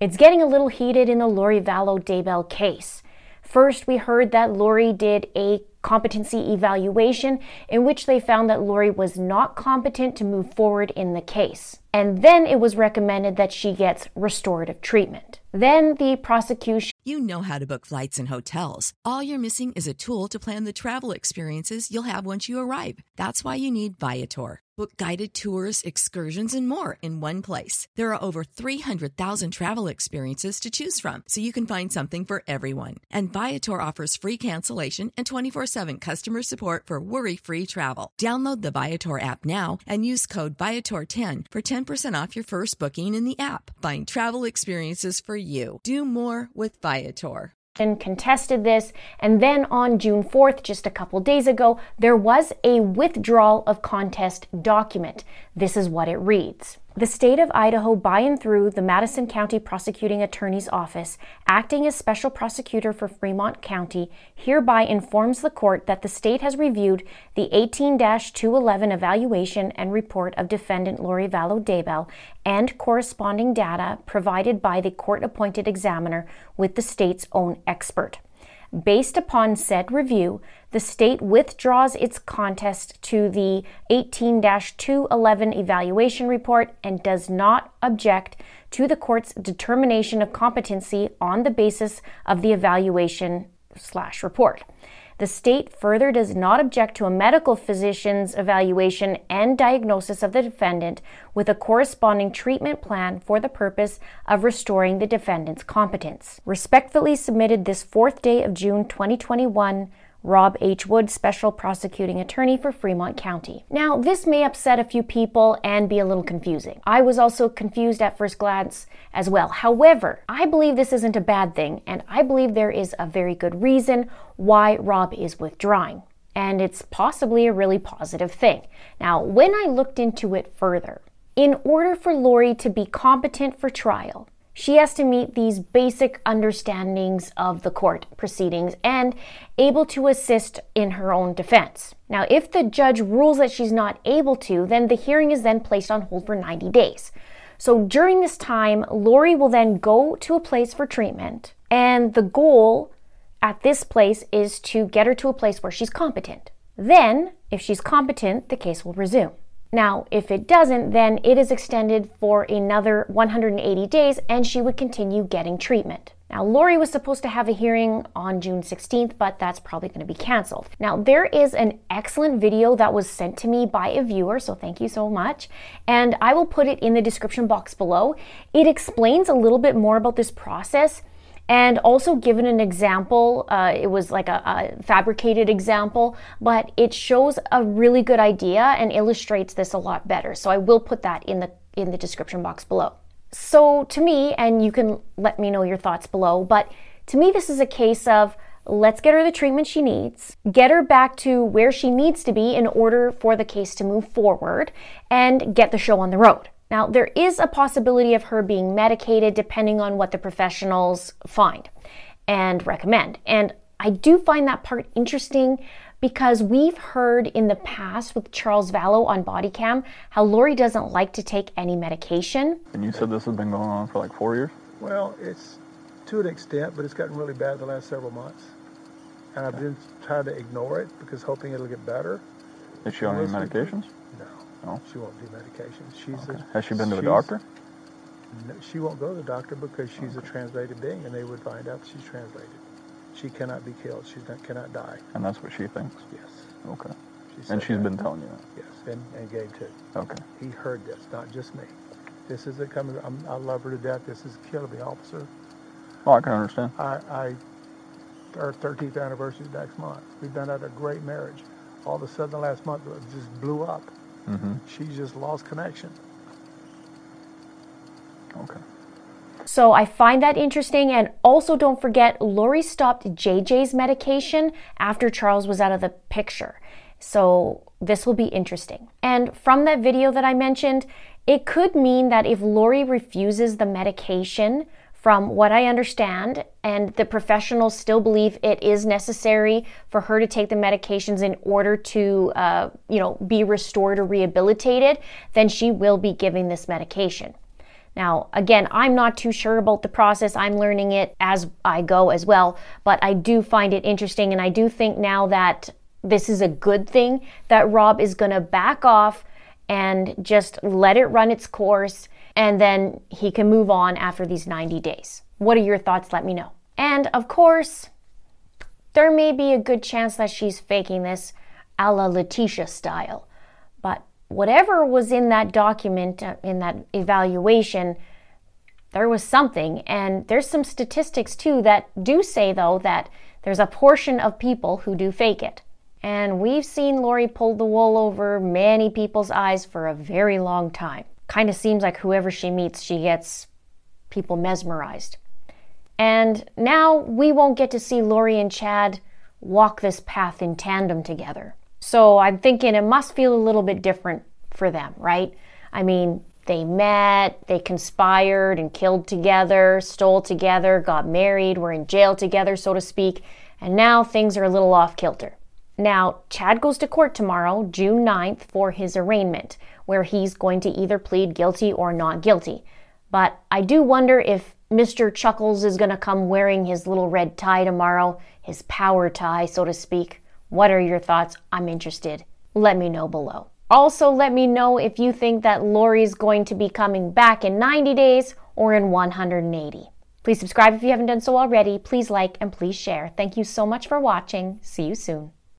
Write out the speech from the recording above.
It's getting a little heated in the Lori Vallow Daybell case. First, we heard that Lori did a competency evaluation in which they found that Lori was not competent to move forward in the case. And then it was recommended that she gets restorative treatment. Then the prosecution. You know how to book flights and hotels. All you're missing is a tool to plan the travel experiences you'll have once you arrive. That's why you need Viator. Book guided tours, excursions, and more in one place. There are over 300,000 travel experiences to choose from, so you can find something for everyone. And Viator offers free cancellation and 24 7 customer support for worry free travel. Download the Viator app now and use code Viator10 for 10% off your first booking in the app. Find travel experiences for you. Do more with Viator contested this. And then on June 4th, just a couple days ago, there was a withdrawal of contest document. This is what it reads. The state of Idaho, by and through the Madison County Prosecuting Attorney's Office, acting as special prosecutor for Fremont County, hereby informs the court that the state has reviewed the 18 211 evaluation and report of defendant Lori Vallow Daybell and corresponding data provided by the court appointed examiner with the state's own expert. Based upon said review, the state withdraws its contest to the 18 211 evaluation report and does not object to the court's determination of competency on the basis of the evaluation slash report. The state further does not object to a medical physician's evaluation and diagnosis of the defendant with a corresponding treatment plan for the purpose of restoring the defendant's competence. Respectfully submitted this 4th day of June 2021 Rob H. Wood, Special Prosecuting Attorney for Fremont County. Now, this may upset a few people and be a little confusing. I was also confused at first glance as well. However, I believe this isn't a bad thing, and I believe there is a very good reason why Rob is withdrawing. And it's possibly a really positive thing. Now, when I looked into it further, in order for Lori to be competent for trial, she has to meet these basic understandings of the court proceedings and able to assist in her own defense. Now, if the judge rules that she's not able to, then the hearing is then placed on hold for 90 days. So during this time, Lori will then go to a place for treatment, and the goal at this place is to get her to a place where she's competent. Then, if she's competent, the case will resume. Now, if it doesn't, then it is extended for another 180 days and she would continue getting treatment. Now, Lori was supposed to have a hearing on June 16th, but that's probably going to be canceled. Now, there is an excellent video that was sent to me by a viewer, so thank you so much. And I will put it in the description box below. It explains a little bit more about this process and also given an example. Uh, it was like a, a, fabricated example, but it shows a really good idea and illustrates this a lot better. So I will put that in the in the description box below. So to me, and you can let me know your thoughts below, but to me, this is a case of let's get her the treatment she needs, get her back to where she needs to be in order for the case to move forward, and get the show on the road. Now, there is a possibility of her being medicated depending on what the professionals find and recommend. And I do find that part interesting because we've heard in the past with Charles Vallow on body cam how Lori doesn't like to take any medication. And you said this has been going on for like four years? Well, it's to an extent, but it's gotten really bad the last several months. And I've been trying to ignore it because hoping it'll get better. Is she on any medications? No. She won't do medications. She's okay. a, Has she been to a doctor? No, she won't go to the doctor because she's okay. a translated being, and they would find out she's translated. She cannot be killed. She cannot die. And that's what she thinks? Yes. Okay. She and she's that. been telling you that? Yes, and, and Gabe too. Okay. He heard this, not just me. This is a coming. I'm, I love her to death. This is killing me, officer. Oh, I can understand. I, I our 13th anniversary next month. We've been at a great marriage. All of a sudden, the last month it just blew up. Mm-hmm. She just lost connection. Okay. So I find that interesting. And also, don't forget, Lori stopped JJ's medication after Charles was out of the picture. So this will be interesting. And from that video that I mentioned, it could mean that if Lori refuses the medication, from what I understand, and the professionals still believe it is necessary for her to take the medications in order to, uh, you know, be restored or rehabilitated, then she will be giving this medication. Now, again, I'm not too sure about the process. I'm learning it as I go as well, but I do find it interesting and I do think now that this is a good thing that Rob is going to back off and just let it run its course and then he can move on after these 90 days. What are your thoughts? Let me know. And of course, there may be a good chance that she's faking this a la Letitia style. But whatever was in that document, uh, in that evaluation, there was something. And there's some statistics too that do say, though, that there's a portion of people who do fake it. And we've seen Lori pull the wool over many people's eyes for a very long time. Kind of seems like whoever she meets, she gets people mesmerized. And now we won't get to see Lori and Chad walk this path in tandem together. So I'm thinking it must feel a little bit different for them, right? I mean, they met, they conspired and killed together, stole together, got married, were in jail together, so to speak, and now things are a little off kilter. Now, Chad goes to court tomorrow, June 9th, for his arraignment, where he's going to either plead guilty or not guilty. But I do wonder if Mr. Chuckles is going to come wearing his little red tie tomorrow, his power tie, so to speak. What are your thoughts? I'm interested. Let me know below. Also, let me know if you think that Lori's going to be coming back in 90 days or in 180. Please subscribe if you haven't done so already. Please like and please share. Thank you so much for watching. See you soon.